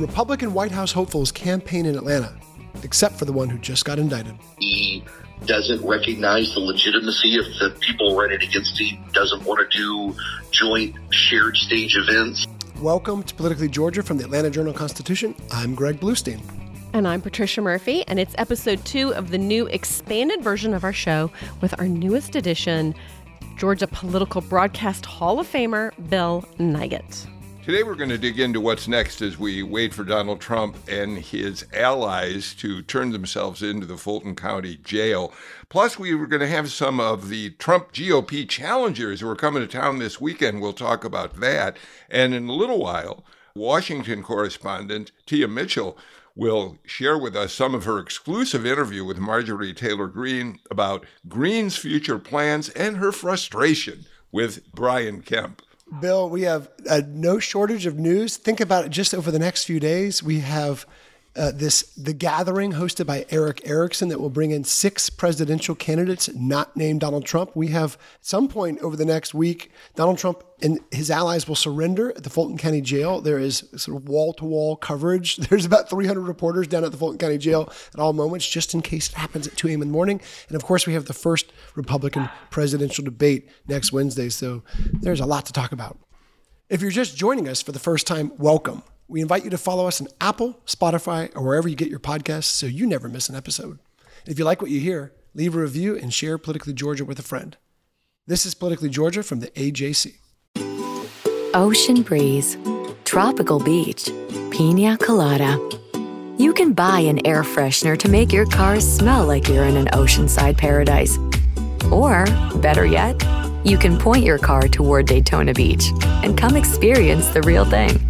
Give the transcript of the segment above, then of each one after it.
Republican White House hopefuls campaign in Atlanta, except for the one who just got indicted. He doesn't recognize the legitimacy of the people running against him, doesn't want to do joint shared stage events. Welcome to Politically Georgia from the Atlanta Journal Constitution. I'm Greg Bluestein. And I'm Patricia Murphy, and it's episode two of the new expanded version of our show with our newest edition, Georgia Political Broadcast Hall of Famer Bill Nigut. Today, we're going to dig into what's next as we wait for Donald Trump and his allies to turn themselves into the Fulton County Jail. Plus, we were going to have some of the Trump GOP challengers who are coming to town this weekend. We'll talk about that. And in a little while, Washington correspondent Tia Mitchell will share with us some of her exclusive interview with Marjorie Taylor Greene about Greene's future plans and her frustration with Brian Kemp. Bill, we have uh, no shortage of news. Think about it just over the next few days. We have uh, this the gathering hosted by Erick Erickson that will bring in six presidential candidates not named Donald Trump. We have at some point over the next week, Donald Trump and his allies will surrender at the Fulton County Jail. There is sort of wall to wall coverage. There's about 300 reporters down at the Fulton County Jail at all moments, just in case it happens at 2 a.m. in the morning. And of course, we have the first Republican presidential debate next Wednesday. So there's a lot to talk about. If you're just joining us for the first time, welcome. We invite you to follow us on Apple, Spotify, or wherever you get your podcasts so you never miss an episode. If you like what you hear, leave a review and share Politically Georgia with a friend. This is Politically Georgia from the AJC. Ocean breeze, tropical beach, pina colada. You can buy an air freshener to make your car smell like you're in an oceanside paradise. Or, better yet, you can point your car toward Daytona Beach and come experience the real thing.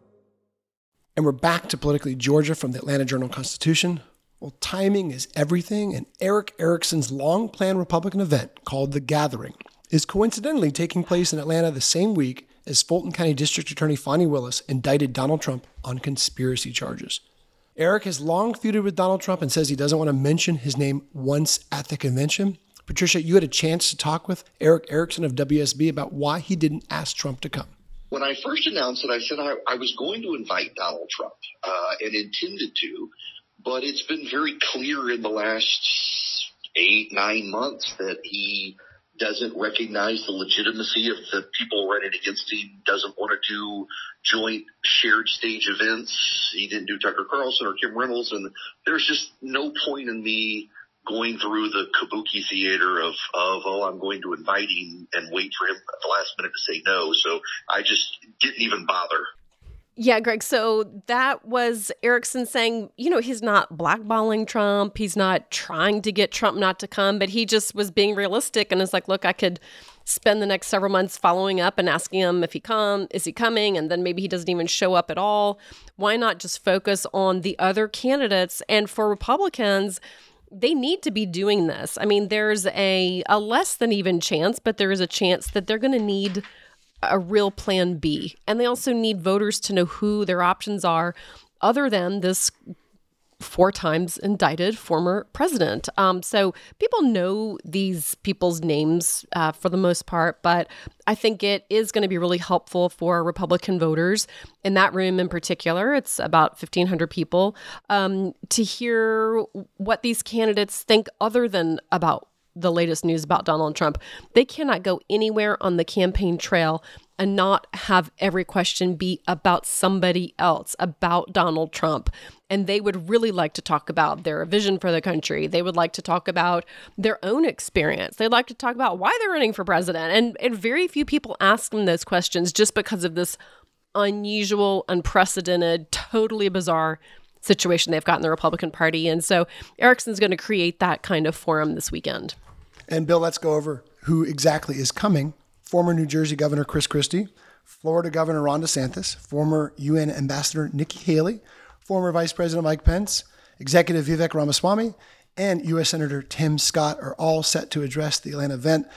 And we're back to Politically Georgia from the Atlanta Journal Constitution. Well, timing is everything, and Erick Erickson's long planned Republican event called The Gathering is coincidentally taking place in Atlanta the same week as Fulton County District Attorney Fani Willis indicted Donald Trump on conspiracy charges. Erick has long feuded with Donald Trump and says he doesn't want to mention his name once at the convention. Patricia, you had a chance to talk with Erick Erickson of WSB about why he didn't ask Trump to come when I first announced it, I said I, I was going to invite Donald Trump uh, and intended to, but it's been very clear in the last eight, nine months that he doesn't recognize the legitimacy of the people running against him, doesn't want to do joint shared stage events. He didn't do Tucker Carlson or Kim Reynolds, and there's just no point in me going through the kabuki theater of, of, oh, I'm going to invite him and wait for him at the last minute to say no. So I just didn't even bother. Yeah, Greg. So that was Erickson saying, you know, he's not blackballing Trump. He's not trying to get Trump not to come, but he just was being realistic and is like, look, I could spend the next several months following up and asking him if he come, is he coming? And then maybe he doesn't even show up at all. Why not just focus on the other candidates? And for Republicans, they need to be doing this. I mean, there's a a less than even chance, but there is a chance that they're going to need a real plan B. And they also need voters to know who their options are other than this four times indicted former president. Um, so people know these people's names uh, for the most part, but I think it is going to be really helpful for Republican voters in that room in particular. It's about 1,500 people um, to hear what these candidates think other than about the latest news about Donald Trump. They cannot go anywhere on the campaign trail and not have every question be about somebody else, about Donald Trump. And they would really like to talk about their vision for the country. They would like to talk about their own experience. They'd like to talk about why they're running for president. And, and very few people ask them those questions just because of this unusual, unprecedented, totally bizarre situation they've got in the Republican Party. And so Erickson's going to create that kind of forum this weekend. And Bill, let's go over who exactly is coming. Former New Jersey Governor Chris Christie, Florida Governor Ron DeSantis, former UN Ambassador Nikki Haley, former Vice President Mike Pence, Executive Vivek Ramaswamy, and U.S. Senator Tim Scott are all set to address the Atlanta event.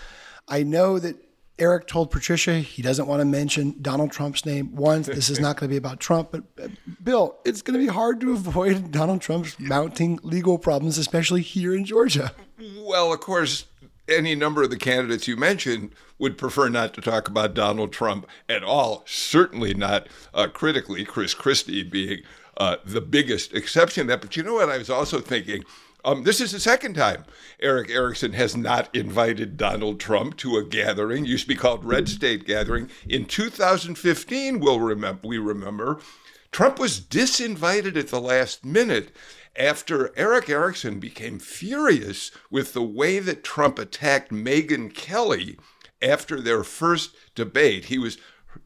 I know that Erick told Patricia he doesn't want to mention Donald Trump's name once. This is not going to be about Trump, but uh, Bill, it's going to be hard to avoid Donald Trump's mounting legal problems, especially here in Georgia. Well, of course, any number of the candidates you mentioned would prefer not to talk about Donald Trump at all, certainly not uh, critically, Chris Christie being uh, the biggest exception to that. But you know what? I was also thinking. Um, this is the second time Erick Erickson has not invited Donald Trump to a gathering. Used to be called Red State Gathering. In 2015, we'll remember, we remember, Trump was disinvited at the last minute after Erick Erickson became furious with the way that Trump attacked Megyn Kelly after their first debate. He was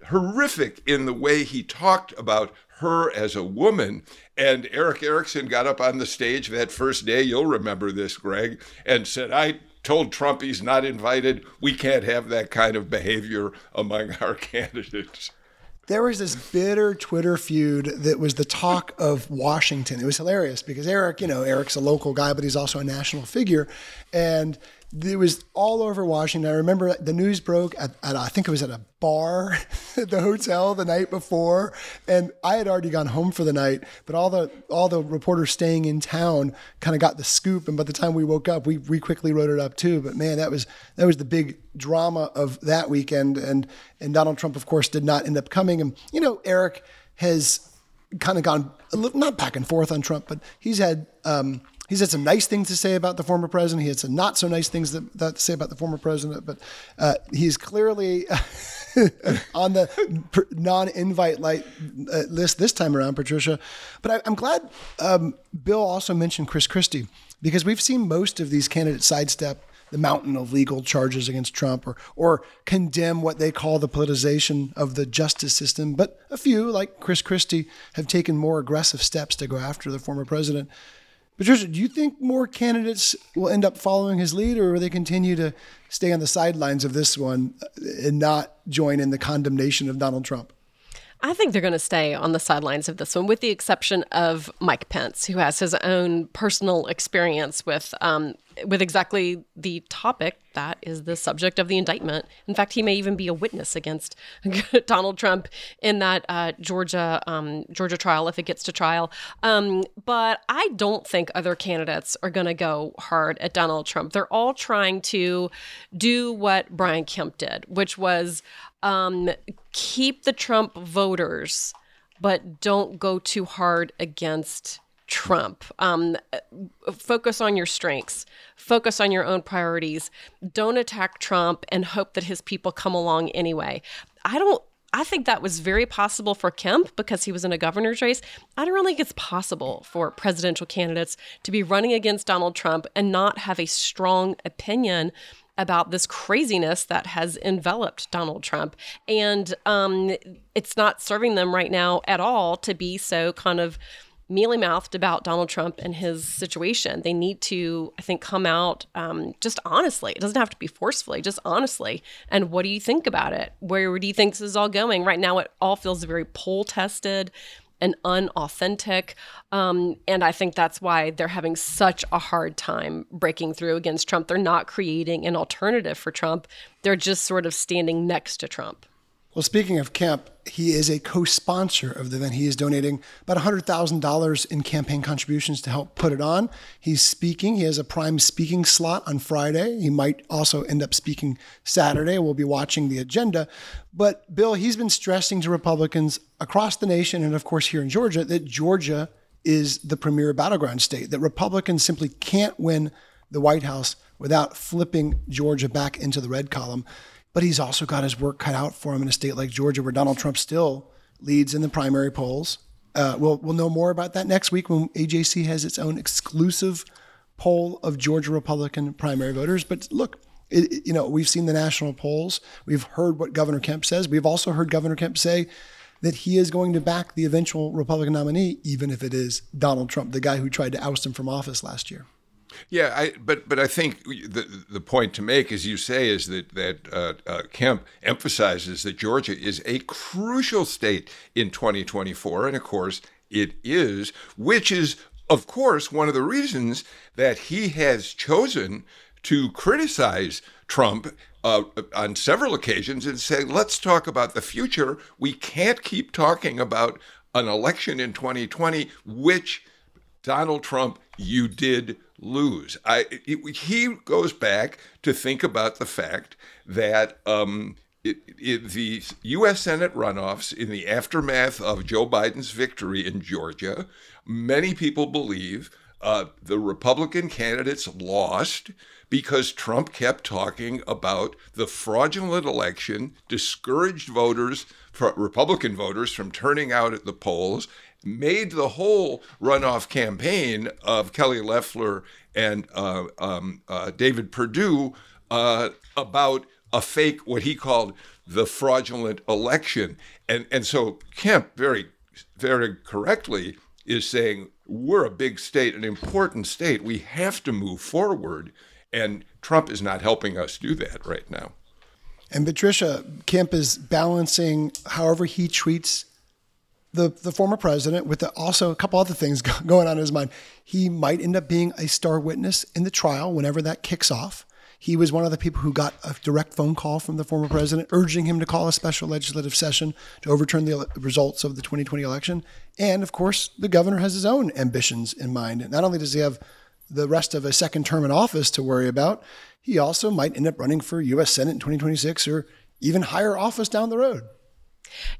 horrific in the way he talked about her as a woman. And Erick Erickson got up on the stage that first day, you'll remember this, Greg, and said, I told Trump he's not invited. We can't have that kind of behavior among our candidates there was this bitter Twitter feud that was the talk of Washington. It was hilarious because Erick, you know, Erick's a local guy, but he's also a national figure. And it was all over Washington. I remember the news broke at, at I think it was at a bar at the hotel the night before, and I had already gone home for the night. But all the all the reporters staying in town kind of got the scoop, and by the time we woke up, we we quickly wrote it up too. But man, that was that was the big drama of that weekend, and and Donald Trump, of course, did not end up coming. And you know, Erick has kind of gone little, not back and forth on Trump, but he's had. Um, He's had some nice things to say about the former president. He had some not so nice things that, that to say about the former president, but uh, he's clearly on the non-invite light uh, list this time around, Patricia. But I, am glad um, Bill also mentioned Chris Christie because we've seen most of these candidates sidestep the mountain of legal charges against Trump or or condemn what they call the politicization of the justice system. But a few, like Chris Christie, have taken more aggressive steps to go after the former president. Patricia, do you think more candidates will end up following his lead, or will they continue to stay on the sidelines of this one and not join in the condemnation of Donald Trump? I think they're going to stay on the sidelines of this one, with the exception of Mike Pence, who has his own personal experience with um, with exactly the topic that is the subject of the indictment. In fact, he may even be a witness against Donald Trump in that uh, Georgia um, Georgia trial if it gets to trial. Um, but I don't think other candidates are going to go hard at Donald Trump. They're all trying to do what Brian Kemp did, which was um, keep the Trump voters, but don't go too hard against Trump. Um, focus on your strengths, focus on your own priorities. Don't attack Trump and hope that his people come along anyway. I don't. I think that was very possible for Kemp because he was in a governor's race. I don't really think it's possible for presidential candidates to be running against Donald Trump and not have a strong opinion about this craziness that has enveloped Donald Trump. And um, it's not serving them right now at all to be so kind of mealy mouthed about Donald Trump and his situation. They need to, I think, come out um, just honestly. It doesn't have to be forcefully, just honestly. And what do you think about it? Where do you think this is all going? Right now, it all feels very poll tested and unauthentic. Um, and I think that's why they're having such a hard time breaking through against Trump. They're not creating an alternative for Trump, they're just sort of standing next to Trump. Well, speaking of Kemp, he is a co sponsor of the event. He is donating about $100,000 in campaign contributions to help put it on. He's speaking. He has a prime speaking slot on Friday. He might also end up speaking Saturday. We'll be watching the agenda. But, Bill, he's been stressing to Republicans across the nation and, of course, here in Georgia that Georgia is the premier battleground state, that Republicans simply can't win the White House without flipping Georgia back into the red column. But he's also got his work cut out for him in a state like Georgia, where Donald Trump still leads in the primary polls. Uh, we'll we'll know more about that next week when AJC has its own exclusive poll of Georgia Republican primary voters. But look, it, you know we've seen the national polls. We've heard what Governor Kemp says. We've also heard Governor Kemp say that he is going to back the eventual Republican nominee, even if it is Donald Trump, the guy who tried to oust him from office last year. Yeah, I, but but I think the the point to make, as you say, is that that uh, uh, Kemp emphasizes that Georgia is a crucial state in 2024, and of course it is, which is of course one of the reasons that he has chosen to criticize Trump uh, on several occasions and say, let's talk about the future. We can't keep talking about an election in 2020, which Donald Trump, you did lose. I, it, he goes back to think about the fact that um, it, it, the U.S. Senate runoffs in the aftermath of Joe Biden's victory in Georgia, many people believe uh, the Republican candidates lost because Trump kept talking about the fraudulent election, discouraged voters, Republican voters, from turning out at the polls, made the whole runoff campaign of Kelly Loeffler and uh, um, uh, David Perdue uh, about a fake, what he called the fraudulent election. And, and so Kemp very, very correctly is saying, we're a big state, an important state. We have to move forward. And Trump is not helping us do that right now. And Patricia, Kemp is balancing however he treats the, the former president with the, also a couple other things going on in his mind. He might end up being a star witness in the trial whenever that kicks off. He was one of the people who got a direct phone call from the former president urging him to call a special legislative session to overturn the results of the 2020 election. And of course, the governor has his own ambitions in mind. Not only does he have the rest of a second term in office to worry about, he also might end up running for U.S. Senate in 2026 or even higher office down the road.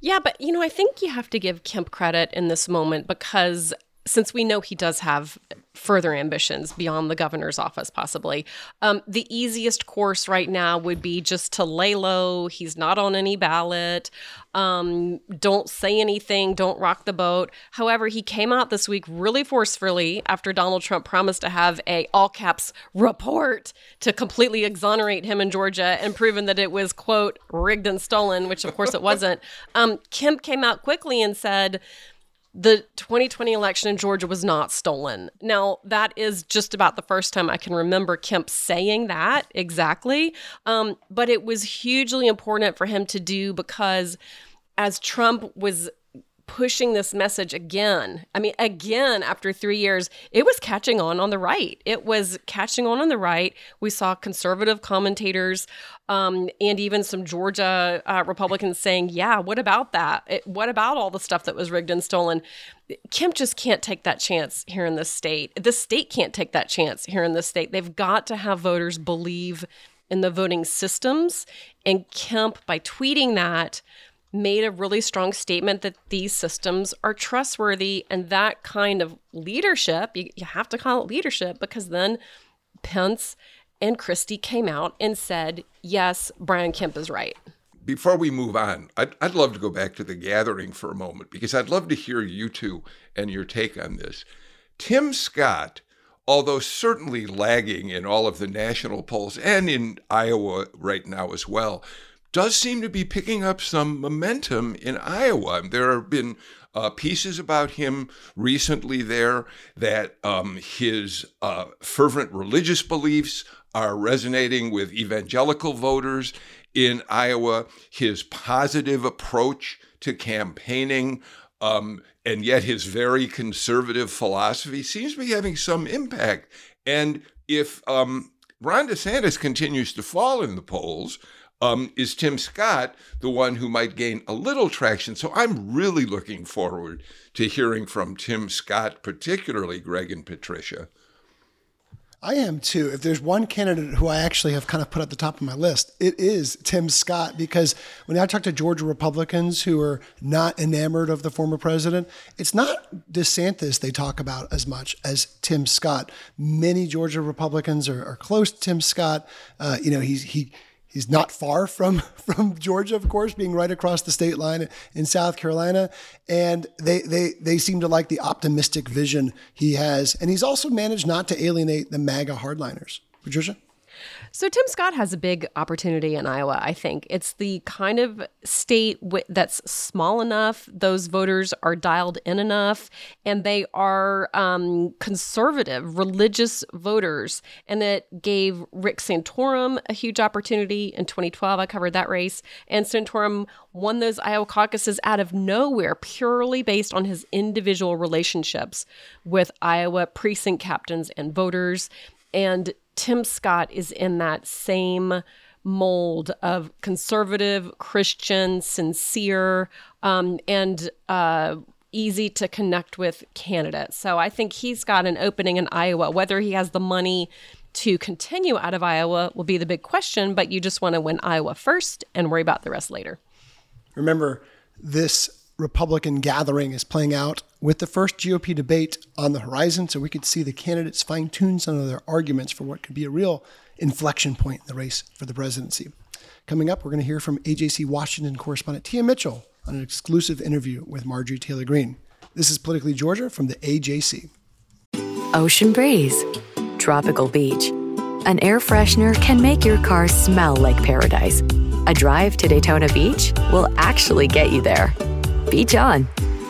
Yeah, but you know, I think you have to give Kemp credit in this moment because since we know he does have further ambitions beyond the governor's office, possibly, um, the easiest course right now would be just to lay low. He's not on any ballot. Um, don't say anything. Don't rock the boat. However, he came out this week really forcefully after Donald Trump promised to have a all caps report to completely exonerate him in Georgia and proven that it was quote rigged and stolen, which of course it wasn't. Um, Kemp came out quickly and said the 2020 election in Georgia was not stolen. Now, that is just about the first time I can remember Kemp saying that exactly. Um, but it was hugely important for him to do because as Trump was pushing this message again. I mean, again, after three years, it was catching on on the right. It was catching on on the right. We saw conservative commentators um, and even some Georgia uh, Republicans saying, yeah, what about that? It, what about all the stuff that was rigged and stolen? Kemp just can't take that chance here in this state. The state can't take that chance here in this state. They've got to have voters believe in the voting systems. And Kemp, by tweeting that, made a really strong statement that these systems are trustworthy and that kind of leadership you, you have to call it leadership because then pence and christie came out and said yes brian kemp is right. Before we move on I'd, I'd love to go back to the gathering for a moment because i'd love to hear you two and your take on this. Tim scott although certainly lagging in all of the national polls and in iowa right now as well does seem to be picking up some momentum in Iowa. There have been uh, pieces about him recently there that um, his uh, fervent religious beliefs are resonating with evangelical voters in Iowa, his positive approach to campaigning. Um, and yet, his very conservative philosophy seems to be having some impact. And if um, Ron DeSantis continues to fall in the polls, um, is Tim Scott the one who might gain a little traction? So I'm really looking forward to hearing from Tim Scott, particularly Greg and Patricia. I am too. If there's one candidate who I actually have kind of put at the top of my list, it is Tim Scott. Because when I talk to Georgia Republicans who are not enamored of the former president, it's not DeSantis they talk about as much as Tim Scott. Many Georgia Republicans are, are close to Tim Scott. Uh, you know, he's he He's not far from from Georgia, of course, being right across the state line in South Carolina, and they they they seem to like the optimistic vision he has, and he's also managed not to alienate the MAGA hardliners. Patricia. So, Tim Scott has a big opportunity in Iowa, I think. It's the kind of state w- that's small enough, those voters are dialed in enough, and they are um, conservative, religious voters. And it gave Rick Santorum a huge opportunity in 2012. I covered that race. And Santorum won those Iowa caucuses out of nowhere, purely based on his individual relationships with Iowa precinct captains and voters. And Tim Scott is in that same mold of conservative, Christian, sincere, um, and uh, easy to connect with candidate. So I think he's got an opening in Iowa. Whether he has the money to continue out of Iowa will be the big question, but you just want to win Iowa first and worry about the rest later. Remember, this Republican gathering is playing out with the first GOP debate on the horizon, so we could see the candidates fine tune some of their arguments for what could be a real inflection point in the race for the presidency. Coming up, we're going to hear from AJC Washington correspondent Tia Mitchell on an exclusive interview with Marjorie Taylor Greene. This is Politically Georgia from the AJC. Ocean breeze, tropical beach. An air freshener can make your car smell like paradise. A drive to Daytona Beach will actually get you there. Beach on.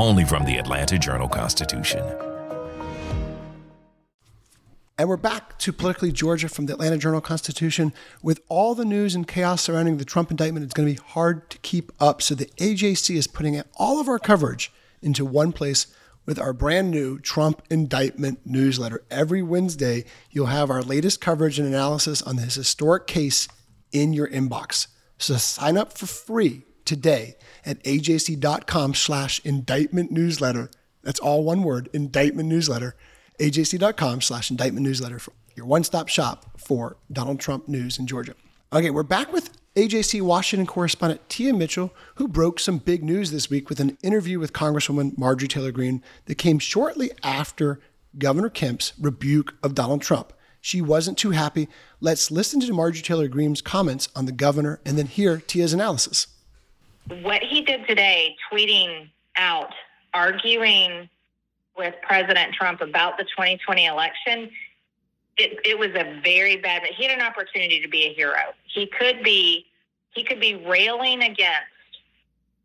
only from the Atlanta Journal Constitution. And we're back to Politically Georgia from the Atlanta Journal Constitution. With all the news and chaos surrounding the Trump indictment, it's going to be hard to keep up. So the AJC is putting all of our coverage into one place with our brand new Trump indictment newsletter. Every Wednesday, you'll have our latest coverage and analysis on this historic case in your inbox. So sign up for free today at ajc.com slash indictment newsletter. That's all one word, indictment newsletter. ajc.com slash indictment newsletter for your one-stop shop for Donald Trump news in Georgia. Okay, we're back with AJC Washington correspondent Tia Mitchell, who broke some big news this week with an interview with Congresswoman Marjorie Taylor Greene that came shortly after Governor Kemp's rebuke of Donald Trump. She wasn't too happy. Let's listen to Marjorie Taylor Greene's comments on the governor and then hear Tia's analysis. What he did today, tweeting out, arguing with President Trump about the 2020 election, it, it was a very bad. He had an opportunity to be a hero. He could be he could be railing against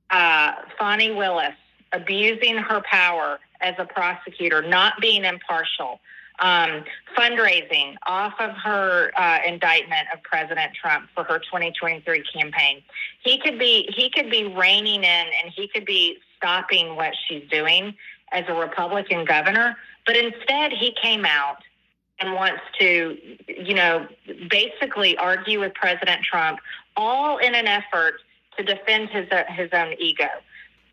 uh, Fani Willis, abusing her power as a prosecutor, not being impartial, um, fundraising off of her uh, indictment of President Trump for her 2023 campaign. He could be he could be reining in and he could be stopping what she's doing as a Republican governor. But instead, he came out and wants to, you know, basically argue with President Trump, all in an effort to defend his uh, his own ego.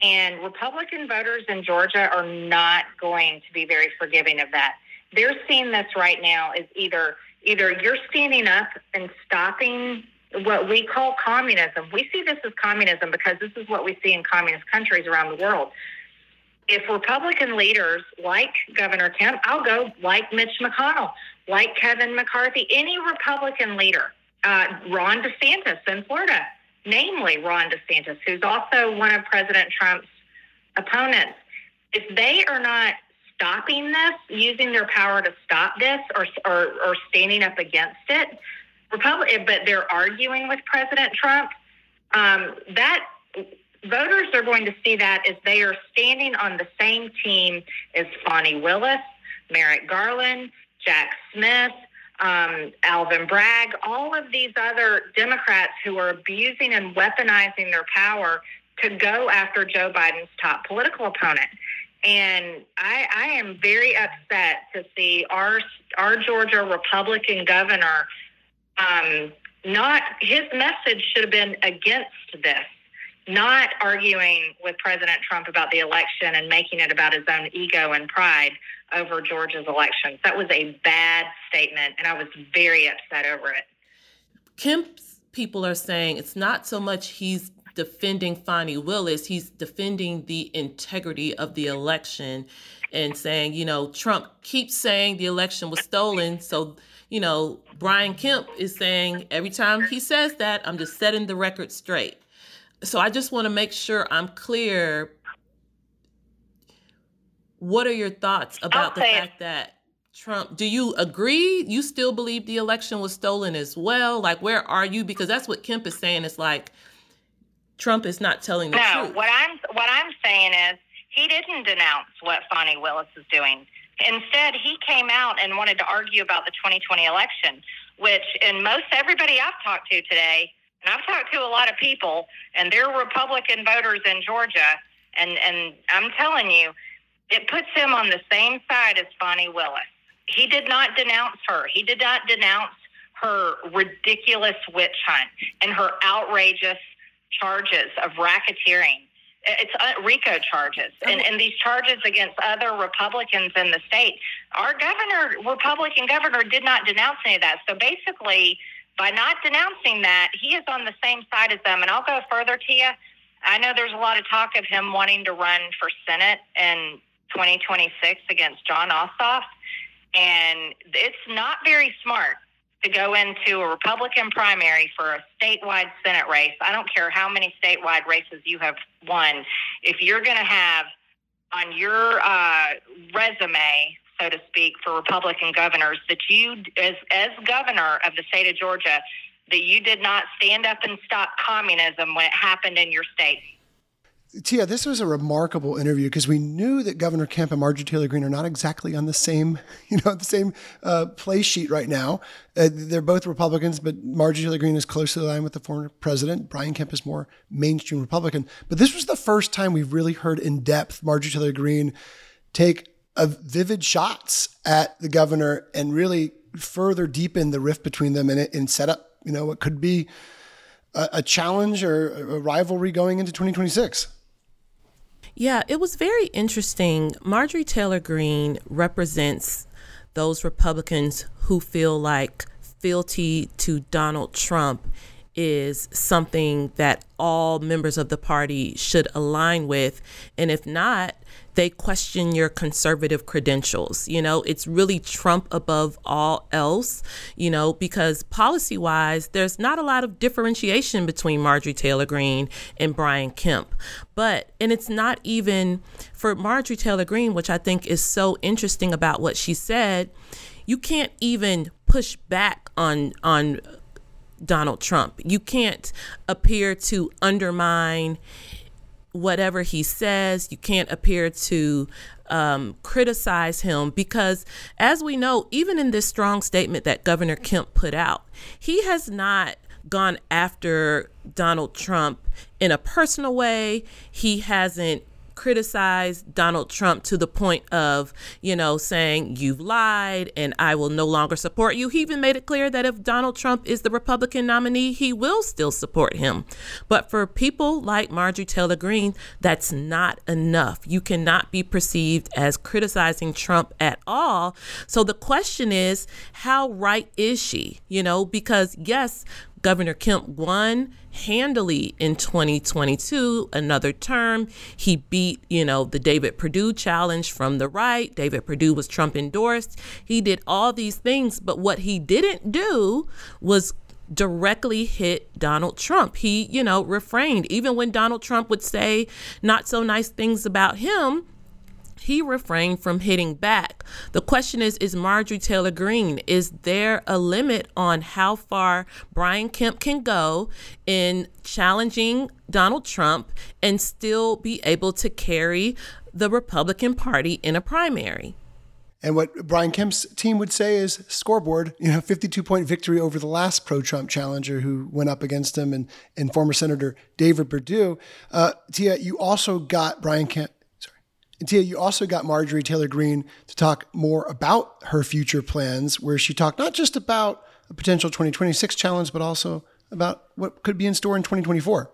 And Republican voters in Georgia are not going to be very forgiving of that. They're seeing this right now as either either you're standing up and stopping what we call communism. We see this as communism because this is what we see in communist countries around the world if Republican leaders like Governor Kemp, I'll go like Mitch McConnell, like Kevin McCarthy, any Republican leader, uh, Ron DeSantis in Florida, namely Ron DeSantis, who's also one of President Trump's opponents. If they are not stopping this, using their power to stop this, or or, or standing up against it, Republic, but they're arguing with President Trump. Um, that voters are going to see that as they are standing on the same team as Fani Willis, Merrick Garland, Jack Smith, um, Alvin Bragg, all of these other Democrats who are abusing and weaponizing their power to go after Joe Biden's top political opponent. And I, I am very upset to see our our Georgia Republican governor um, not his message should have been against this not arguing with President Trump about the election and making it about his own ego and pride over Georgia's elections. That was a bad statement, and I was very upset over it. Kemp's people are saying it's not so much he's defending Fani Willis, he's defending the integrity of the election and saying, you know, Trump keeps saying the election was stolen. So, you know, Brian Kemp is saying every time he says that, I'm just setting the record straight. So I just want to make sure I'm clear. What are your thoughts about the fact that Trump, do you agree? You still believe the election was stolen as well? Like, where are you? Because that's what Kemp is saying. It's like Trump is not telling the no, truth. what I'm what I'm saying is he didn't denounce what Fani Willis is doing. Instead, he came out and wanted to argue about the 2020 election, which in most everybody I've talked to today, and I've talked to a lot of people, and they're Republican voters in Georgia, and and I'm telling you, it puts him on the same side as Fani Willis. He did not denounce her. He did not denounce her ridiculous witch hunt and her outrageous charges of racketeering. It's uh, RICO charges and, and these charges against other Republicans in the state. Our governor, Republican governor, did not denounce any of that. So basically, by not denouncing that, he is on the same side as them. And I'll go further, Tia. I know there's a lot of talk of him wanting to run for Senate in 2026 against Jon Ossoff. And it's not very smart to go into a Republican primary for a statewide Senate race. I don't care how many statewide races you have won. If you're going to have on your uh, resume, so to speak, for Republican governors, that you, as, as governor of the state of Georgia, that you did not stand up and stop communism when it happened in your state. Tia, this was a remarkable interview because we knew that Governor Kemp and Marjorie Taylor Greene are not exactly on the same, you know, the same uh, play sheet right now. Uh, they're both Republicans, but Marjorie Taylor Greene is closely aligned with the former president. Brian Kemp is more mainstream Republican. But this was the first time we've really heard in depth Marjorie Taylor Greene take a vivid shots at the governor and really further deepen the rift between them and, and set up, you know, what could be a, a challenge or a rivalry going into 2026. Yeah, it was very interesting. Marjorie Taylor Greene represents those Republicans who feel like fealty to Donald Trump is something that all members of the party should align with. And if not, they question your conservative credentials. You know, it's really Trump above all else, you know, because policy wise, there's not a lot of differentiation between Marjorie Taylor Greene and Brian Kemp. But, and it's not even for Marjorie Taylor Greene, which I think is so interesting about what she said, you can't even push back on, on, Donald Trump. You can't appear to undermine whatever he says. You can't appear to um, criticize him because, as we know, even in this strong statement that Governor Kemp put out, he has not gone after Donald Trump in a personal way. He hasn't criticized Donald Trump to the point of, you know, saying you've lied and I will no longer support you. He even made it clear that if Donald Trump is the Republican nominee, he will still support him. But for people like Marjorie Taylor Greene, that's not enough. You cannot be perceived as criticizing Trump at all. So the question is, how right is she? You know, because yes, Governor Kemp won handily in 2022, another term. He beat, you know, the David Perdue challenge from the right. David Perdue was Trump endorsed. He did all these things, but what he didn't do was directly hit Donald Trump. He, you know, refrained. Even when Donald Trump would say not so nice things about him, he refrained from hitting back. The question is Is Marjorie Taylor Greene, is there a limit on how far Brian Kemp can go in challenging Donald Trump and still be able to carry the Republican Party in a primary? And what Brian Kemp's team would say is scoreboard, you know, 52 point victory over the last pro Trump challenger who went up against him and, and former Senator David Perdue. Uh, Tia, you also got Brian Kemp, and Tia, you also got Marjorie Taylor Greene to talk more about her future plans, where she talked not just about a potential 2026 challenge, but also about what could be in store in 2024.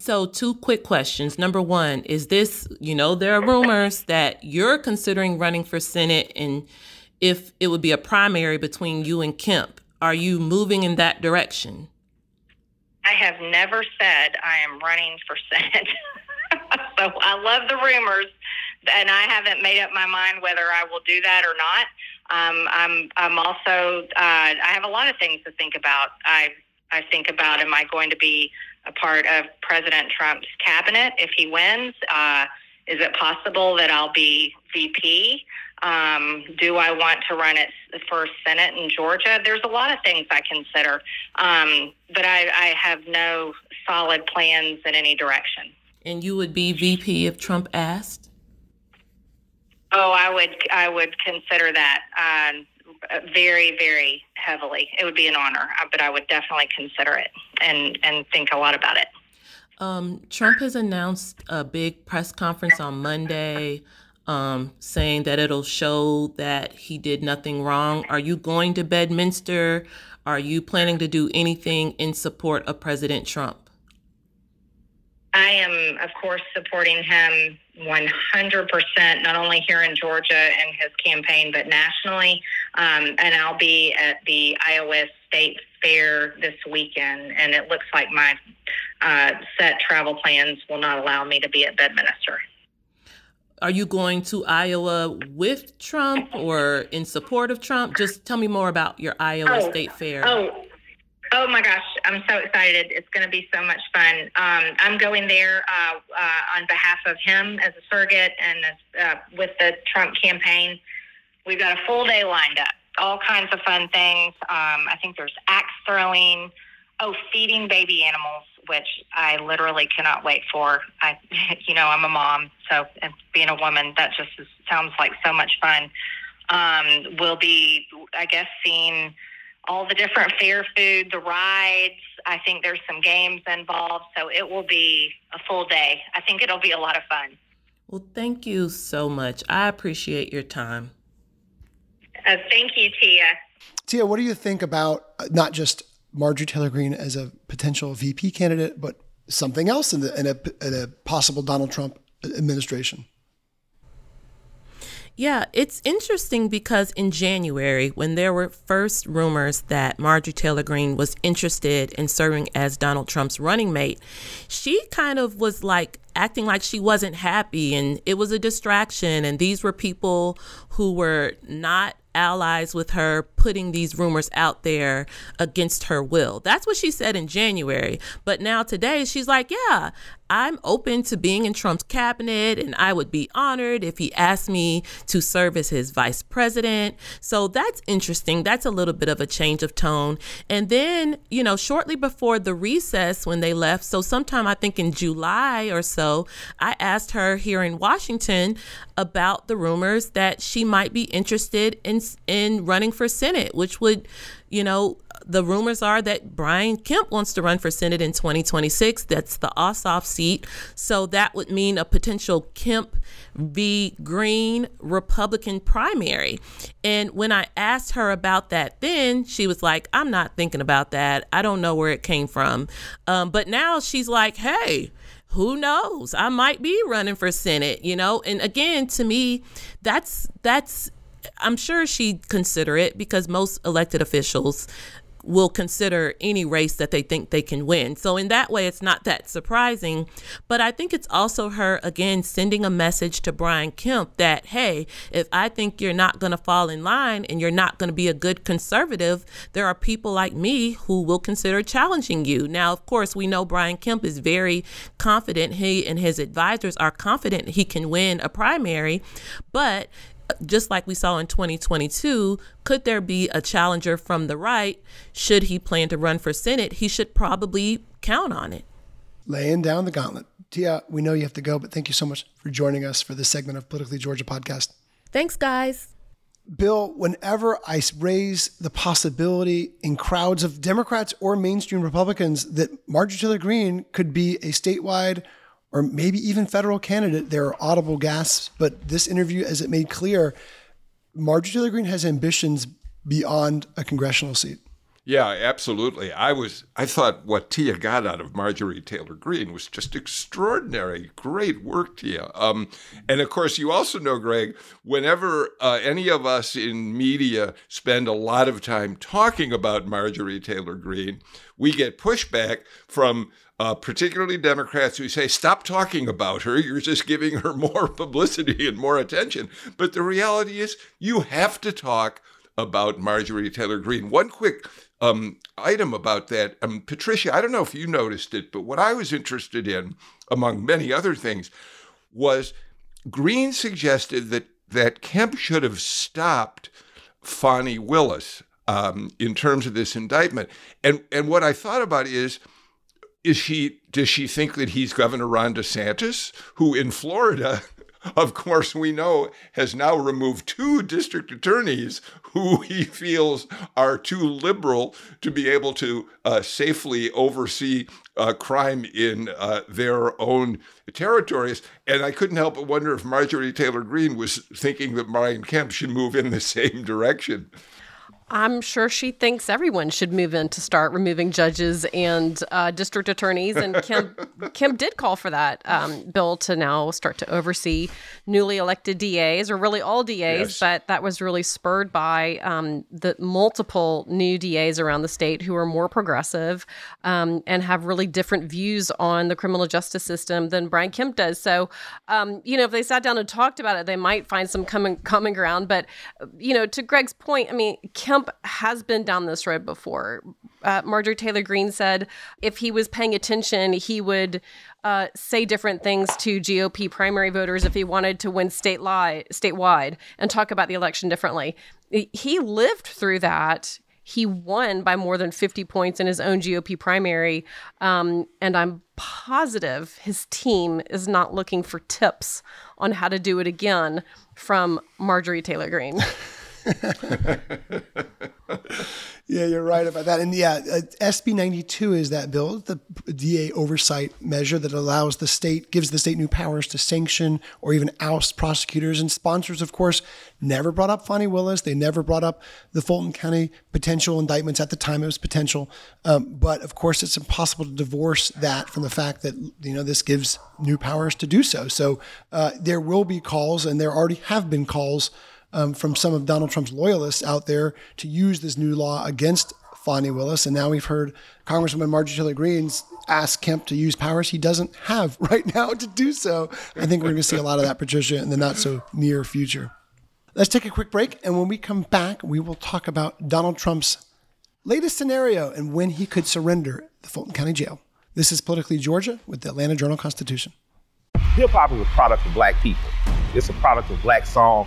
So, two quick questions. Number one, is this, you know, there are rumors that you're considering running for Senate, and if it would be a primary between you and Kemp, are you moving in that direction? I have never said I am running for Senate. so I love the rumors, and I haven't made up my mind whether I will do that or not. Um, I'm I'm also uh, I have a lot of things to think about. I I think about am I going to be a part of President Trump's cabinet if he wins? Uh, is it possible that I'll be VP? Um, do I want to run it for Senate in Georgia? There's a lot of things I consider, um, but I, I have no solid plans in any direction. And you would be VP if Trump asked? Oh, I would. I would consider that um, very, very heavily. It would be an honor, uh, but I would definitely consider it and and think a lot about it. Um, Trump has announced a big press conference on Monday um, saying that it'll show that he did nothing wrong. Are you going to Bedminster? Are you planning to do anything in support of President Trump? I am, of course, supporting him 100%, not only here in Georgia and his campaign, but nationally. Um, and I'll be at the Iowa State Fair this weekend, and it looks like my uh, set travel plans will not allow me to be at Bedminster. Are you going to Iowa with Trump or in support of Trump? Just tell me more about your Iowa oh, State Fair. Oh, oh my gosh, I'm so excited! It's going to be so much fun. Um, I'm going there uh, uh, on behalf of him as a surrogate and as, uh, with the Trump campaign. We've got a full day lined up, all kinds of fun things. Um, I think there's axe throwing. Oh, feeding baby animals which I literally cannot wait for. I, you know, I'm a mom, so being a woman, that just is, sounds like so much fun. Um, we'll be, I guess, seeing all the different fair food, the rides. I think there's some games involved, so it will be a full day. I think it'll be a lot of fun. Well, thank you so much. I appreciate your time. Uh, thank you, Tia. Tia, what do you think about uh, not just Marjorie Taylor Greene as a potential VP candidate, but something else in, the, in, a, in a possible Donald Trump administration. Yeah, it's interesting because in January, when there were first rumors that Marjorie Taylor Greene was interested in serving as Donald Trump's running mate, she kind of was like acting like she wasn't happy and it was a distraction. And these were people who were not allies with her putting these rumors out there against her will. That's what she said in January. But now today she's like, yeah, I'm open to being in Trump's cabinet and I would be honored if he asked me to serve as his vice president. So that's interesting. That's a little bit of a change of tone. And then, you know, shortly before the recess when they left, so sometime I think in July or so, I asked her here in Washington about the rumors that she might be interested in in running for Senate, which would, you know, the rumors are that Brian Kemp wants to run for Senate in 2026. That's the Ossoff seat. So that would mean a potential Kemp v. Greene Republican primary. And when I asked her about that then, she was like, I'm not thinking about that. I don't know where it came from. Um, but now she's like, hey, who knows? I might be running for Senate, you know? And again, to me, that's that's I'm sure she'd consider it because most elected officials will consider any race that they think they can win. So, in that way, it's not that surprising. But I think it's also her, again, sending a message to Brian Kemp that, hey, if I think you're not going to fall in line and you're not going to be a good conservative, there are people like me who will consider challenging you. Now, of course, we know Brian Kemp is very confident. He and his advisors are confident he can win a primary, but just like we saw in 2022, could there be a challenger from the right? Should he plan to run for Senate, he should probably count on it. Laying down the gauntlet. Tia, we know you have to go, but thank you so much for joining us for this segment of Politically Georgia podcast. Thanks, guys. Bill, whenever I raise the possibility in crowds of Democrats or mainstream Republicans that Marjorie Taylor Greene could be a statewide or maybe even federal candidate, there are audible gasps. But this interview, as it made clear, Marjorie Taylor Greene has ambitions beyond a congressional seat. Yeah, absolutely. I was I thought what Tia got out of Marjorie Taylor Greene was just extraordinary. Great work, Tia. Um, and of course, you also know, Greg, whenever uh, any of us in media spend a lot of time talking about Marjorie Taylor Greene, we get pushback from uh, particularly Democrats who say, stop talking about her. You're just giving her more publicity and more attention. But the reality is, you have to talk about Marjorie Taylor Greene. One quick um, item about that. Um, Patricia, I don't know if you noticed it, but what I was interested in, among many other things, was Greene suggested that that Kemp should have stopped Fani Willis um, in terms of this indictment. And and what I thought about is. Is she does she think that he's Governor Ron DeSantis, who in Florida of course, we know has now removed two district attorneys who he feels are too liberal to be able to uh, safely oversee uh, crime in uh, their own territories. And I couldn't help but wonder if Marjorie Taylor Greene was thinking that Brian Kemp should move in the same direction. I'm sure she thinks everyone should move in to start removing judges and uh, district attorneys. And Kemp, Kemp did call for that um, bill to now start to oversee newly elected DAs, or really all DAs. Yes. But that was really spurred by um, the multiple new DAs around the state who are more progressive um, and have really different views on the criminal justice system than Brian Kemp does. So, um, you know, if they sat down and talked about it, they might find some common common ground. But, you know, to Greg's point, I mean, Kemp Trump has been down this road before. Uh, Marjorie Taylor Greene said if he was paying attention, he would uh, say different things to GOP primary voters if he wanted to win state statewide and talk about the election differently. He lived through that. He won by more than 50 points in his own GOP primary. Um, and I'm positive his team is not looking for tips on how to do it again from Marjorie Taylor Greene. yeah, you're right about that. And yeah, uh, SB 92 is that bill, the DA oversight measure that allows the state, gives the state new powers to sanction or even oust prosecutors. And sponsors, of course, never brought up Fani Willis. They never brought up the Fulton County potential indictments. At the time, it was potential. Um, but of course, it's impossible to divorce that from the fact that, you know, this gives new powers to do so. So uh, there will be calls, and there already have been calls um, from some of Donald Trump's loyalists out there to use this new law against Fani Willis. And now we've heard Congresswoman Marjorie Taylor Greene ask Kemp to use powers he doesn't have right now to do so. I think we're going to see a lot of that, Patricia, in the not so near future. Let's take a quick break. And when we come back, we will talk about Donald Trump's latest scenario and when he could surrender the Fulton County Jail. This is Politically Georgia with the Atlanta Journal Constitution. Hip hop is a product of black people. It's a product of black song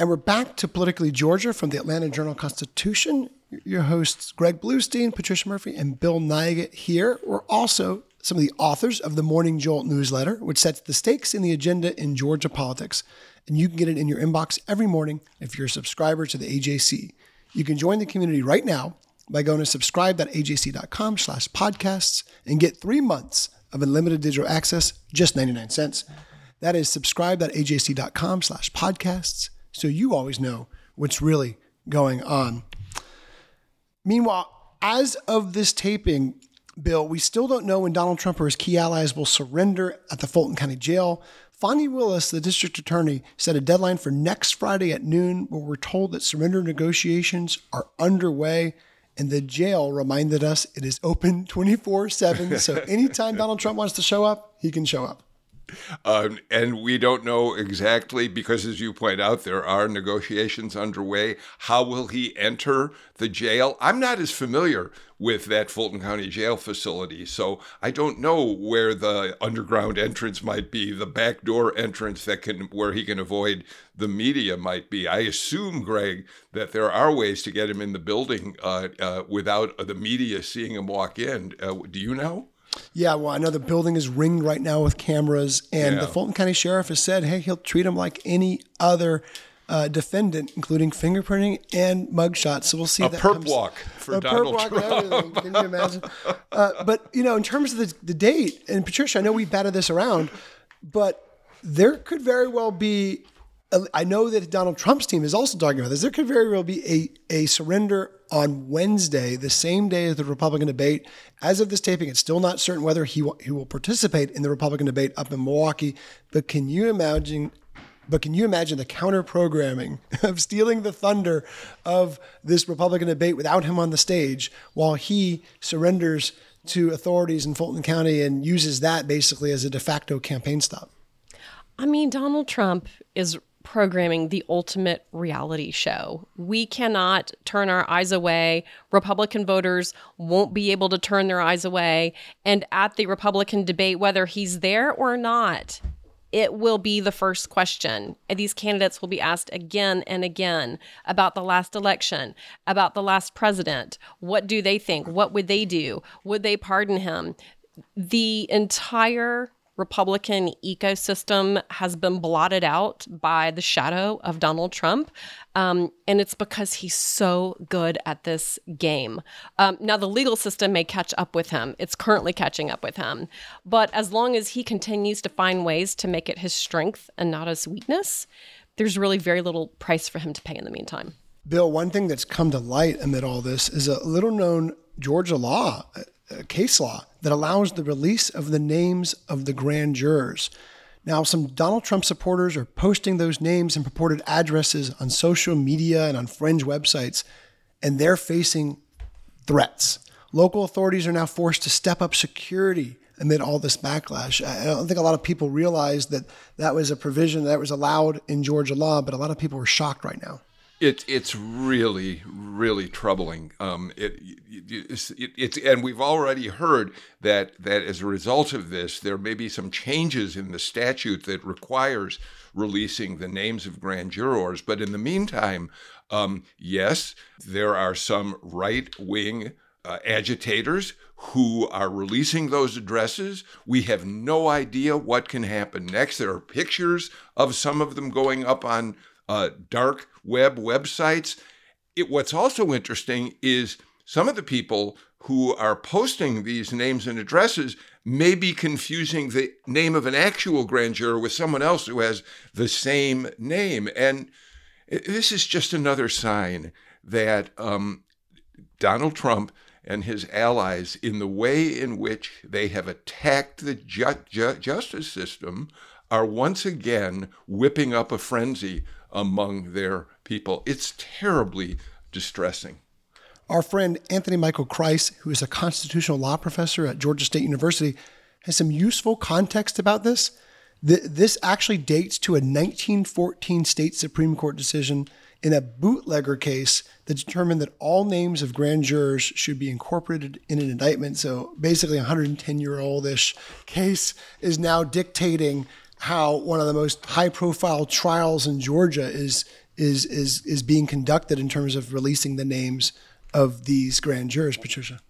And we're back to Politically Georgia from the Atlanta Journal Constitution. Your hosts, Greg Bluestein, Patricia Murphy, and Bill Nigut here. We're also some of the authors of the Morning Jolt newsletter, which sets the stakes in the agenda in Georgia politics. And you can get it in your inbox every morning if you're a subscriber to the AJC. You can join the community right now by going to subscribe.ajc.com slash podcasts and get three months of unlimited digital access, just 99 cents. That is subscribe.ajc.com slash podcasts so you always know what's really going on. Meanwhile, as of this taping, Bill, we still don't know when Donald Trump or his key allies will surrender at the Fulton County Jail. Fani Willis, the district attorney, set a deadline for next Friday at noon, but we're told that surrender negotiations are underway. And the jail reminded us it is open 24 7. So anytime Donald Trump wants to show up, he can show up. Um, and we don't know exactly because, as you point out, there are negotiations underway. How will he enter the jail? I'm not as familiar with that Fulton County jail facility, so I don't know where the underground entrance might be, the back door entrance that can where he can avoid the media might be. I assume, Greg, that there are ways to get him in the building uh, uh, without the media seeing him walk in. Uh, do you know? Yeah, well, I know the building is ringed right now with cameras, and Yeah. the Fulton County Sheriff has said, hey, he'll treat him like any other uh, defendant, including fingerprinting and mugshots. So we'll see. A that perp comes- walk for a perp Donald walk Trump. Can you imagine? Uh, but you know, in terms of the, the date, and Patricia, I know we've batted this around, but there could very well be. I know that Donald Trump's team is also talking about this. There could very well be a, a surrender on Wednesday, the same day as the Republican debate. As of this taping, it's still not certain whether he he will participate in the Republican debate up in Milwaukee. But can you imagine? But can you imagine the counter programming of stealing the thunder of this Republican debate without him on the stage while he surrenders to authorities in Fulton County and uses that basically as a de facto campaign stop? I mean, Donald Trump is programming the ultimate reality show. We cannot turn our eyes away. Republican voters won't be able to turn their eyes away. And at the Republican debate, whether he's there or not, it will be the first question. These candidates will be asked again and again about the last election, about the last president. What do they think? What would they do? Would they pardon him? The entire Republican ecosystem has been blotted out by the shadow of Donald Trump. Um, and it's because he's so good at this game. Um, now, the legal system may catch up with him. It's currently catching up with him. But as long as he continues to find ways to make it his strength and not his weakness, there's really very little price for him to pay in the meantime. Bill, one thing that's come to light amid all this is a little known Georgia law, Uh, case law, that allows the release of the names of the grand jurors. Now, some Donald Trump supporters are posting those names and purported addresses on social media and on fringe websites, and they're facing threats. Local authorities are now forced to step up security amid all this backlash. I I don't think a lot of people realize that that was a provision that was allowed in Georgia law, but a lot of people are shocked right now. It, it's really, really troubling. Um, it, it's, it, it's, and we've already heard that that as a result of this, there may be some changes in the statute that requires releasing the names of grand jurors. But in the meantime, um, yes, there are some right-wing uh, agitators who are releasing those addresses. We have no idea what can happen next. There are pictures of some of them going up on uh, dark web websites. It, what's also interesting is some of the people who are posting these names and addresses may be confusing the name of an actual grand juror with someone else who has the same name. And this is just another sign that um, Donald Trump and his allies, in the way in which they have attacked the ju- ju- justice system, are once again whipping up a frenzy among their people. It's terribly distressing. Our friend Anthony Michael Kreis, who is a constitutional law professor at Georgia State University, has some useful context about this. This actually dates to a 1914 state Supreme Court decision in a bootlegger case that determined that all names of grand jurors should be incorporated in an indictment. So basically, a 110 year old ish case is now dictating how one of the most high profile trials in Georgia is, is, is, is being conducted in terms of releasing the names of these grand jurors, Patricia.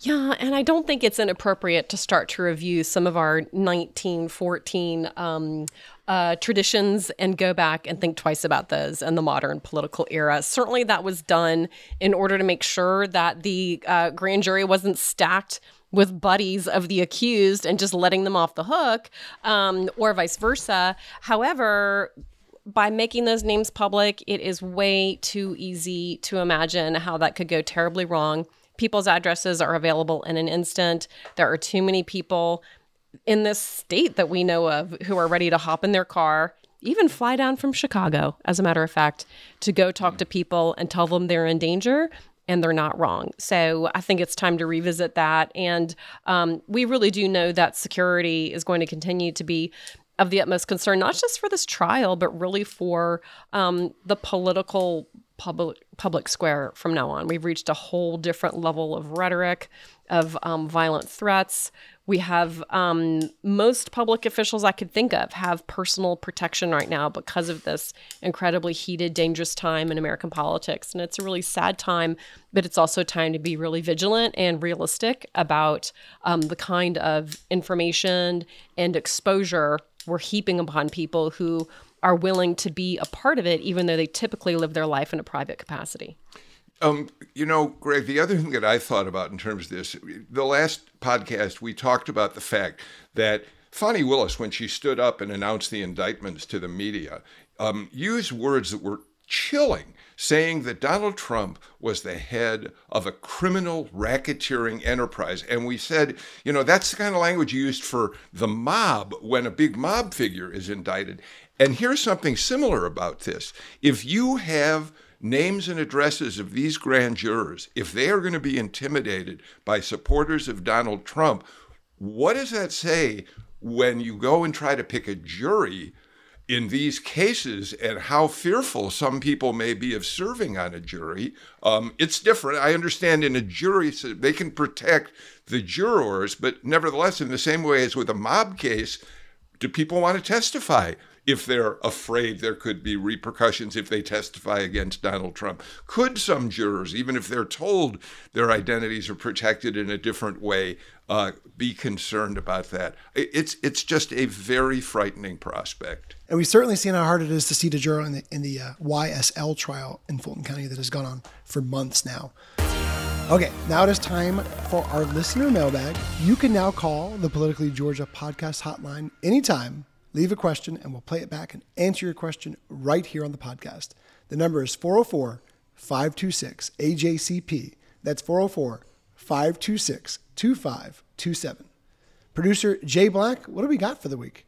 Yeah, and I don't think it's inappropriate to start to review some of our 1914 um, uh, traditions and go back and think twice about those in the modern political era. Certainly, that was done in order to make sure that the uh, grand jury wasn't stacked with buddies of the accused and just letting them off the hook, um, or vice versa. However, by making those names public, it is way too easy to imagine how that could go terribly wrong. People's addresses are available in an instant. There are too many people in this state that we know of who are ready to hop in their car, even fly down from Chicago, as a matter of fact, to go talk to people and tell them they're in danger and they're not wrong. So I think it's time to revisit that. And um, we really do know that security is going to continue to be of the utmost concern, not just for this trial, but really for um, the political public public square from now on. We've reached a whole different level of rhetoric, of um, violent threats. We have um, most public officials I could think of have personal protection right now because of this incredibly heated, dangerous time in American politics. And it's a really sad time, but it's also time to be really vigilant and realistic about um, the kind of information and exposure we're heaping upon people who are willing to be a part of it, even though they typically live their life in a private capacity. Um, you know, Greg, the other thing that I thought about in terms of this, the last podcast, we talked about the fact that Fani Willis, when she stood up and announced the indictments to the media, um, used words that were chilling, saying that Donald Trump was the head of a criminal racketeering enterprise. And we said, you know, that's the kind of language used for the mob when a big mob figure is indicted. And here's something similar about this. If you have names and addresses of these grand jurors, if they are going to be intimidated by supporters of Donald Trump, what does that say when you go and try to pick a jury in these cases and how fearful some people may be of serving on a jury? Um, it's different. I understand in a jury, they can protect the jurors, but nevertheless, in the same way as with a mob case, do people want to testify? If they're afraid there could be repercussions if they testify against Donald Trump? Could some jurors, even if they're told their identities are protected in a different way, uh, be concerned about that? It's it's just a very frightening prospect. And we've certainly seen how hard it is to seat a juror in the in the uh, YSL trial in Fulton County that has gone on for months now. Okay, now it is time for our listener mailbag. You can now call the Politically Georgia podcast hotline anytime leave a question and we'll play it back and answer your question right here on the podcast. The number is 404 526 AJCP. That's 404 526 2527. Producer Jay Black, what do we got for the week?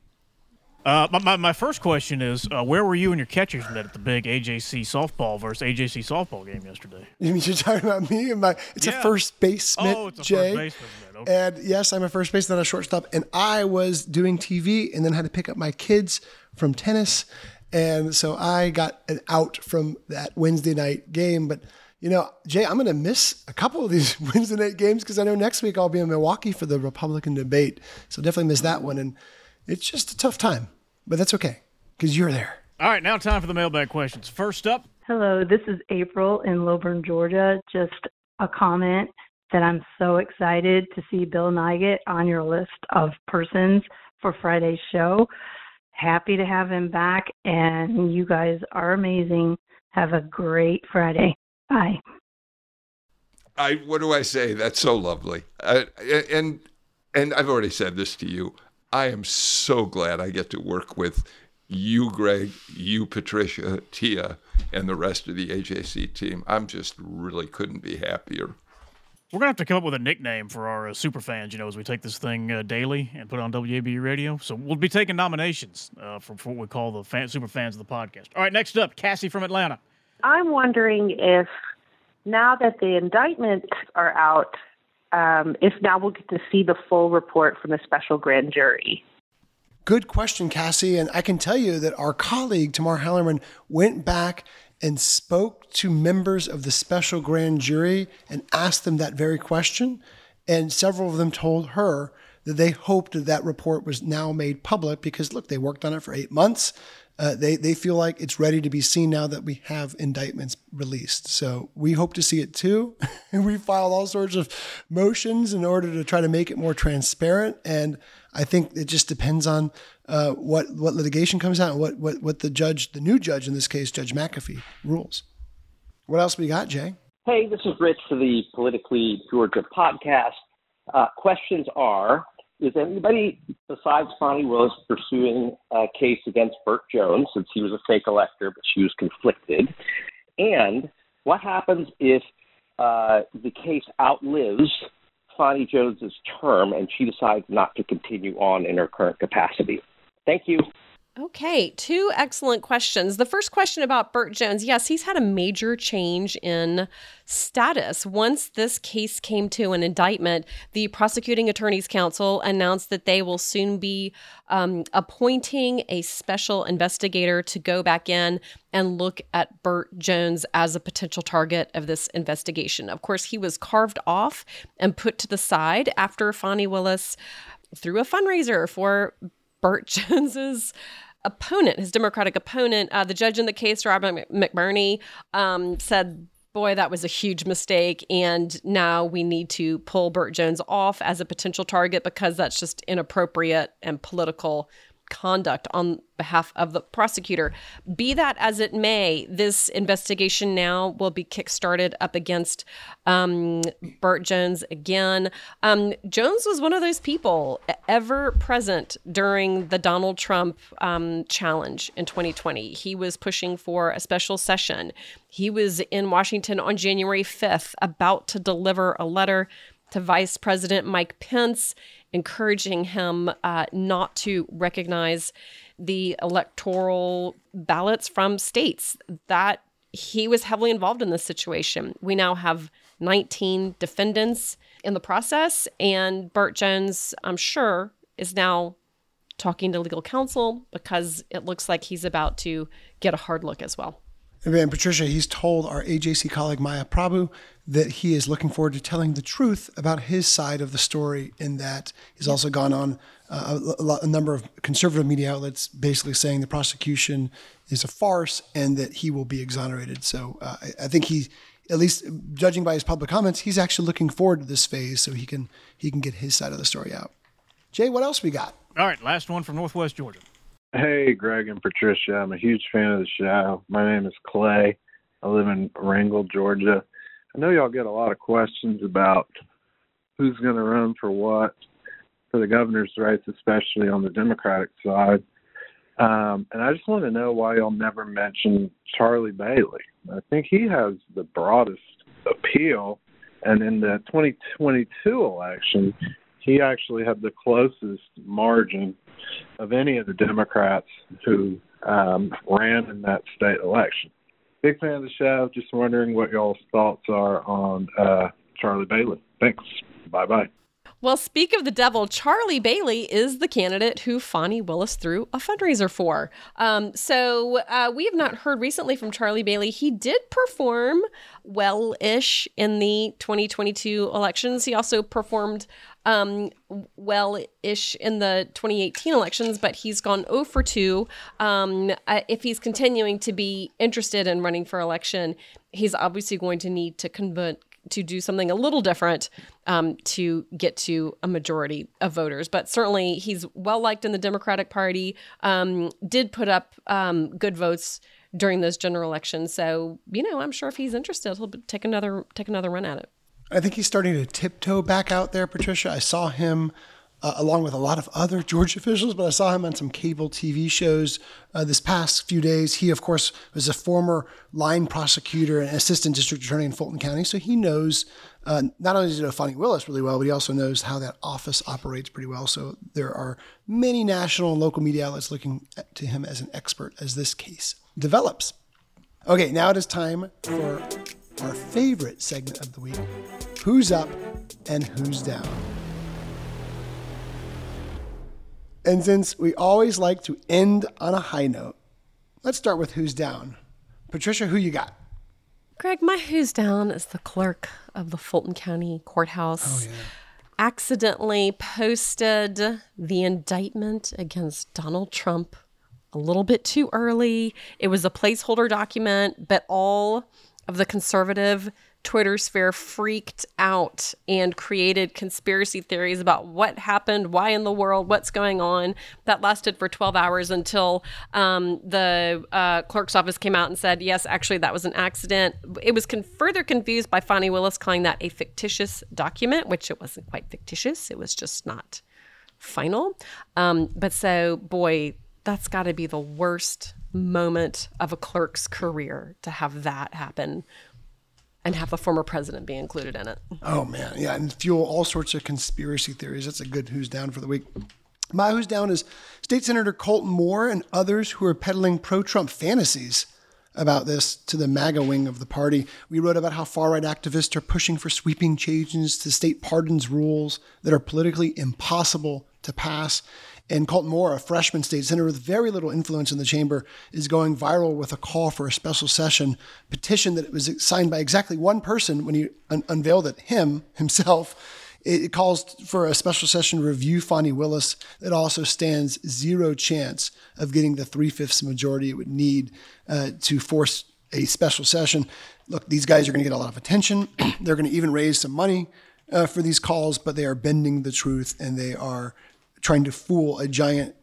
Uh, my, my, my, first question is uh, where were you and your catchers net at the big AJC softball versus AJC softball game yesterday? You mean you're talking about me and my? It's yeah. a first baseman, oh, it's a Jay. First baseman, okay. And yes, I'm a first baseman, not a shortstop. And I was doing TV and then had to pick up my kids from tennis, and so I got an out from that Wednesday night game. But you know, Jay, I'm going to miss a couple of these Wednesday night games because I know next week I'll be in Milwaukee for the Republican debate, so definitely miss that one. And it's just a tough time but that's okay because you're there. All right, now time for the mailbag questions. First up. Hello, this is April in Lilburn, Georgia. Just a comment that I'm so excited to see Bill Nigut on your list of persons for Friday's show. Happy to have him back, and you guys are amazing. Have a great Friday. Bye. I what do I say? That's so lovely. Uh, and and I've already said this to you. I am so glad I get to work with you, Greg, you, Patricia, Tia, and the rest of the AJC team. I'm just really couldn't be happier. We're gonna have to come up with a nickname for our uh, super fans, you know, as we take this thing uh, daily and put it on WABE radio. So we'll be taking nominations uh, for, for, what we call the fan, super fans of the podcast. All right, next up, Cassie from Atlanta. I'm wondering if now that the indictments are out, um, if now we'll get to see the full report from the special grand jury. Good question, Cassie. And I can tell you that our colleague, Tamar Hallerman, went back and spoke to members of the special grand jury and asked them that very question. And several of them told her that they hoped that that report was now made public because, look, they worked on it for eight months. Uh, they they feel like it's ready to be seen now that we have indictments released. So we hope to see it too. we filed all sorts of motions in order to try to make it more transparent. And I think it just depends on uh, what what litigation comes out and what what what the judge, the new judge in this case, Judge McAfee, rules. What else we got, Jay? Hey, this is Rich for the Politically Georgia podcast. Uh, questions are is anybody besides Fani Willis pursuing a case against Burt Jones since he was a fake elector, but she was conflicted? And what happens if uh, the case outlives Fani Jones's term and she decides not to continue on in her current capacity? Thank you. Okay, two excellent questions. The first question about Burt Jones. Yes, he's had a major change in status. Once this case came to an indictment, the Prosecuting Attorneys Council announced that they will soon be um, appointing a special investigator to go back in and look at Burt Jones as a potential target of this investigation. Of course, he was carved off and put to the side after Fani Willis threw a fundraiser for Burt Jones's opponent, his Democratic opponent, uh, the judge in the case, Robert McBurney, um, said, Boy, that was a huge mistake. And now we need to pull Burt Jones off as a potential target because that's just inappropriate and political conduct on behalf of the prosecutor. Be that as it may, this investigation now will be kickstarted up against um, Burt Jones again. Um, Jones was one of those people ever present during the Donald Trump um, challenge in 2020. He was pushing for a special session. He was in Washington on January 5th, about to deliver a letter to Vice President Mike Pence encouraging him uh, not to recognize the electoral ballots from states. That he was heavily involved in this situation. We now have 19 defendants in the process, and Burt Jones, I'm sure, is now talking to legal counsel because it looks like he's about to get a hard look as well. And Patricia, he's told our AJC colleague Maya Prabhu that he is looking forward to telling the truth about his side of the story. In that, he's also gone on uh, a, a, number of conservative media outlets basically saying the prosecution is a farce and that he will be exonerated. So uh, I, I think he, at least judging by his public comments, he's actually looking forward to this phase so he can he can get his side of the story out. Jay, what else we got? All right, last one from Northwest Georgia. Hey, Greg and Patricia. I'm a huge fan of the show. My name is Clay. I live in Ringgold, Georgia. I know y'all get a lot of questions about who's going to run for what for the governor's race, especially on the Democratic side. Um, and I just want to know why y'all never mention Charlie Bailey. I think he has the broadest appeal. And in the 2022 election, he actually had the closest margin of any of the Democrats who um, ran in that state election. Big fan of the show. Just wondering what y'all's thoughts are on uh, Charlie Bailey. Thanks. Bye bye. Well, speak of the devil, Charlie Bailey is the candidate who Fani Willis threw a fundraiser for. Um, so uh, we have not heard recently from Charlie Bailey. He did perform well ish in the 2022 elections. He also performed um, well ish in the 2018 elections, but he's gone 0 for 2. Um, uh, if he's continuing to be interested in running for election, he's obviously going to need to convert to do something a little different um, to get to a majority of voters. But certainly, he's well liked in the Democratic Party. Um, did put up um, good votes during those general elections. So you know, I'm sure if he's interested, he'll take another take another run at it. I think he's starting to tiptoe back out there, Patricia. I saw him uh, along with a lot of other Georgia officials, but I saw him on some cable TV shows uh, this past few days. He, of course, was a former line prosecutor and assistant district attorney in Fulton County, so he knows uh, not only does he know Fani Willis really well, but he also knows how that office operates pretty well. So there are many national and local media outlets looking to him as an expert as this case develops. Okay, now it is time for our favorite segment of the week Who's Up and Who's Down. And since we always like to end on a high note, let's start with who's down. Patricia, who you got? Greg, my who's down is the clerk of the Fulton County Courthouse. Oh, yeah. Accidentally posted the indictment against Donald Trump a little bit too early. It was a placeholder document, but all of the conservative Twitter sphere freaked out and created conspiracy theories about what happened, why in the world, what's going on. That lasted for 12 hours until um, the uh, clerk's office came out and said, yes, actually, that was an accident. It was con- further confused by Fani Willis calling that a fictitious document, which it wasn't quite fictitious. It was just not final. Um, but so, boy, that's got to be the worst moment of a clerk's career to have that happen and have a former president be included in it. Oh man, yeah, and fuel all sorts of conspiracy theories. That's a good who's down for the week. My who's down is State Senator Colton Moore and others who are peddling pro Trump fantasies about this to the MAGA wing of the party. We wrote about how far right activists are pushing for sweeping changes to state pardons rules that are politically impossible to pass. And Colton Moore, a freshman state senator with very little influence in the chamber, is going viral with a call for a special session petition that was signed by exactly one person when he un- unveiled it, him, himself. It calls for a special session to review Fani Willis It also stands zero chance of getting the three fifths majority it would need uh, to force a special session. Look, these guys are going to get a lot of attention. They're going to even raise some money uh, for these calls, but they are bending the truth and they are trying to fool a giant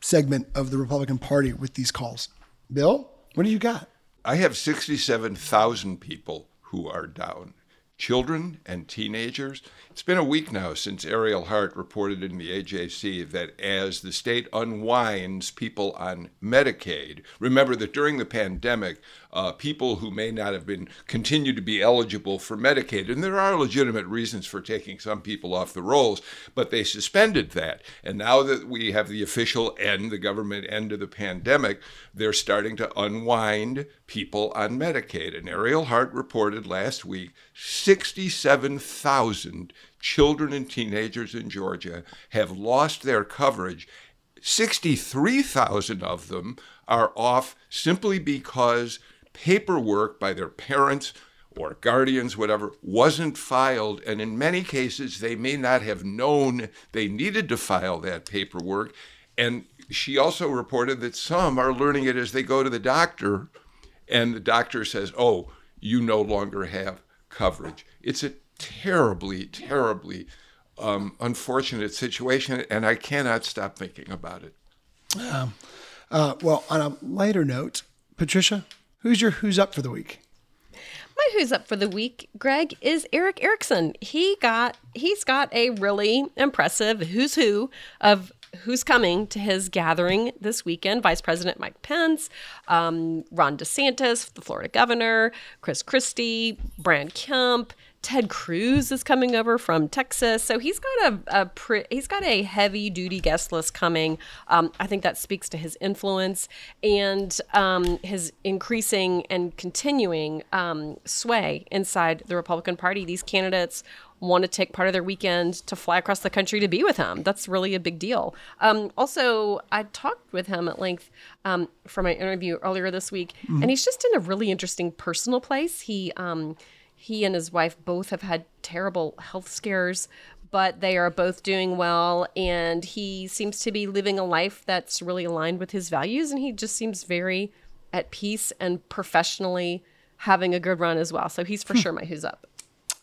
segment of the Republican Party with these calls. Bill, what do you got? I have 67,000 people who are down children and teenagers. It's been a week now since Ariel Hart reported in the AJC that as the state unwinds people on Medicaid, remember that during the pandemic, uh, people who may not have been continued to be eligible for Medicaid, and there are legitimate reasons for taking some people off the rolls, but they suspended that. And now that we have the official end, the government end of the pandemic, they're starting to unwind people on Medicaid. And Ariel Hart reported last week 67,000 children and teenagers in Georgia have lost their coverage. 63,000 of them are off simply because paperwork by their parents or guardians, whatever, wasn't filed. And in many cases, they may not have known they needed to file that paperwork. And she also reported that some are learning it as they go to the doctor, and the doctor says, Oh, you no longer have coverage. It's a terribly, terribly um, unfortunate situation, and I cannot stop thinking about it. Um, uh, well, on a lighter note, Patricia, who's your who's up for the week? My who's up for the week, Greg, is Erick Erickson. He got he's got a really impressive who's who of who's coming to his gathering this weekend Vice President Mike Pence, um, Ron DeSantis, the Florida governor, Chris Christie, Brian Kemp. Ted Cruz is coming over from Texas, so he's got a, a pre- he's got a heavy duty guest list coming. Um, I think that speaks to his influence and um, his increasing and continuing um, sway inside the Republican Party. These candidates want to take part of their weekend to fly across the country to be with him. That's really a big deal. Um, also, I talked with him at length um, for my interview earlier this week, mm-hmm. and he's just in a really interesting personal place. He um, he and his wife both have had terrible health scares, but they are both doing well. And he seems to be living a life that's really aligned with his values. And he just seems very at peace and professionally having a good run as well. So he's for hmm. sure my who's up.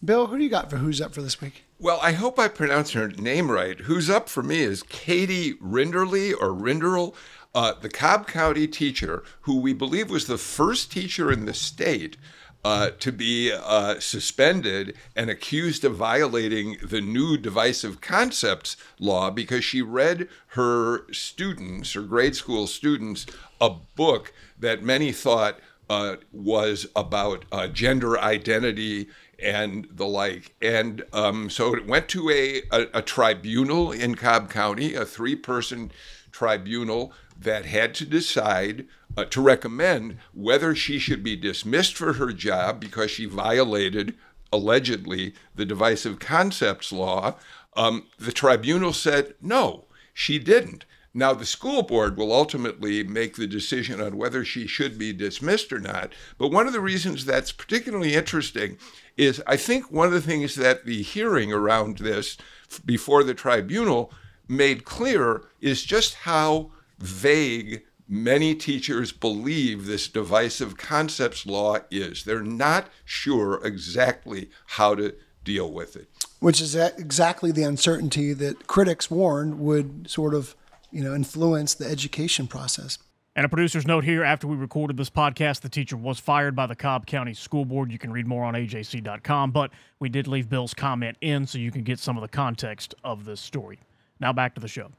Bill, who do you got for who's up for this week? Well, I hope I pronounced her name right. Who's up for me is Katie Rinderle or Rinderle, uh, the Cobb County teacher who we believe was the first teacher in the state uh, to be uh, suspended and accused of violating the new divisive concepts law because she read her students, her grade school students, a book that many thought uh, was about uh, gender identity and the like. And um, so it went to a, a, a tribunal in Cobb County, a three person tribunal that had to decide uh, to recommend whether she should be dismissed for her job because she violated allegedly the divisive concepts law. Um, the tribunal said no, she didn't. Now, the school board will ultimately make the decision on whether she should be dismissed or not. But one of the reasons that's particularly interesting is I think one of the things that the hearing around this before the tribunal made clear is just how vague many teachers believe this divisive concepts law is. They're not sure exactly how to deal with it. Which is exactly the uncertainty that critics warned would sort of, you know, influence the education process. And a producer's note here after we recorded this podcast, the teacher was fired by the Cobb County School Board. You can read more on ajc.com, but we did leave Bill's comment in so you can get some of the context of this story. Now back to the show.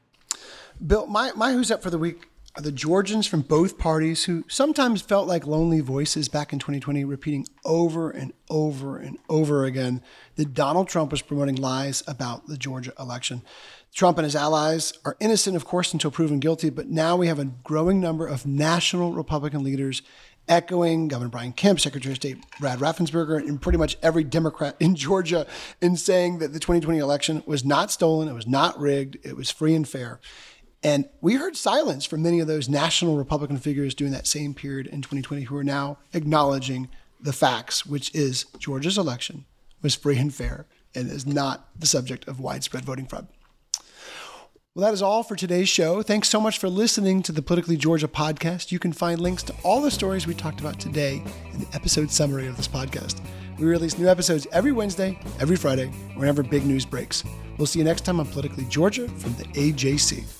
Bill, my, my who's up for the week are the Georgians from both parties who sometimes felt like lonely voices back in 2020, repeating over and over and over again that Donald Trump was promoting lies about the Georgia election. Trump and his allies are innocent, of course, until proven guilty, but now we have a growing number of national Republican leaders echoing Governor Brian Kemp, Secretary of State Brad Raffensperger, and pretty much every Democrat in Georgia in saying that the 2020 election was not stolen, it was not rigged, it was free and fair. And we heard silence from many of those national Republican figures during that same period in 2020 who are now acknowledging the facts, which is Georgia's election was free and fair and is not the subject of widespread voting fraud. Well, that is all for today's show. Thanks so much for listening to the Politically Georgia podcast. You can find links to all the stories we talked about today in the episode summary of this podcast. We release new episodes every Wednesday, every Friday, whenever big news breaks. We'll see you next time on Politically Georgia from the AJC.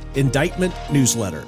indictment newsletter.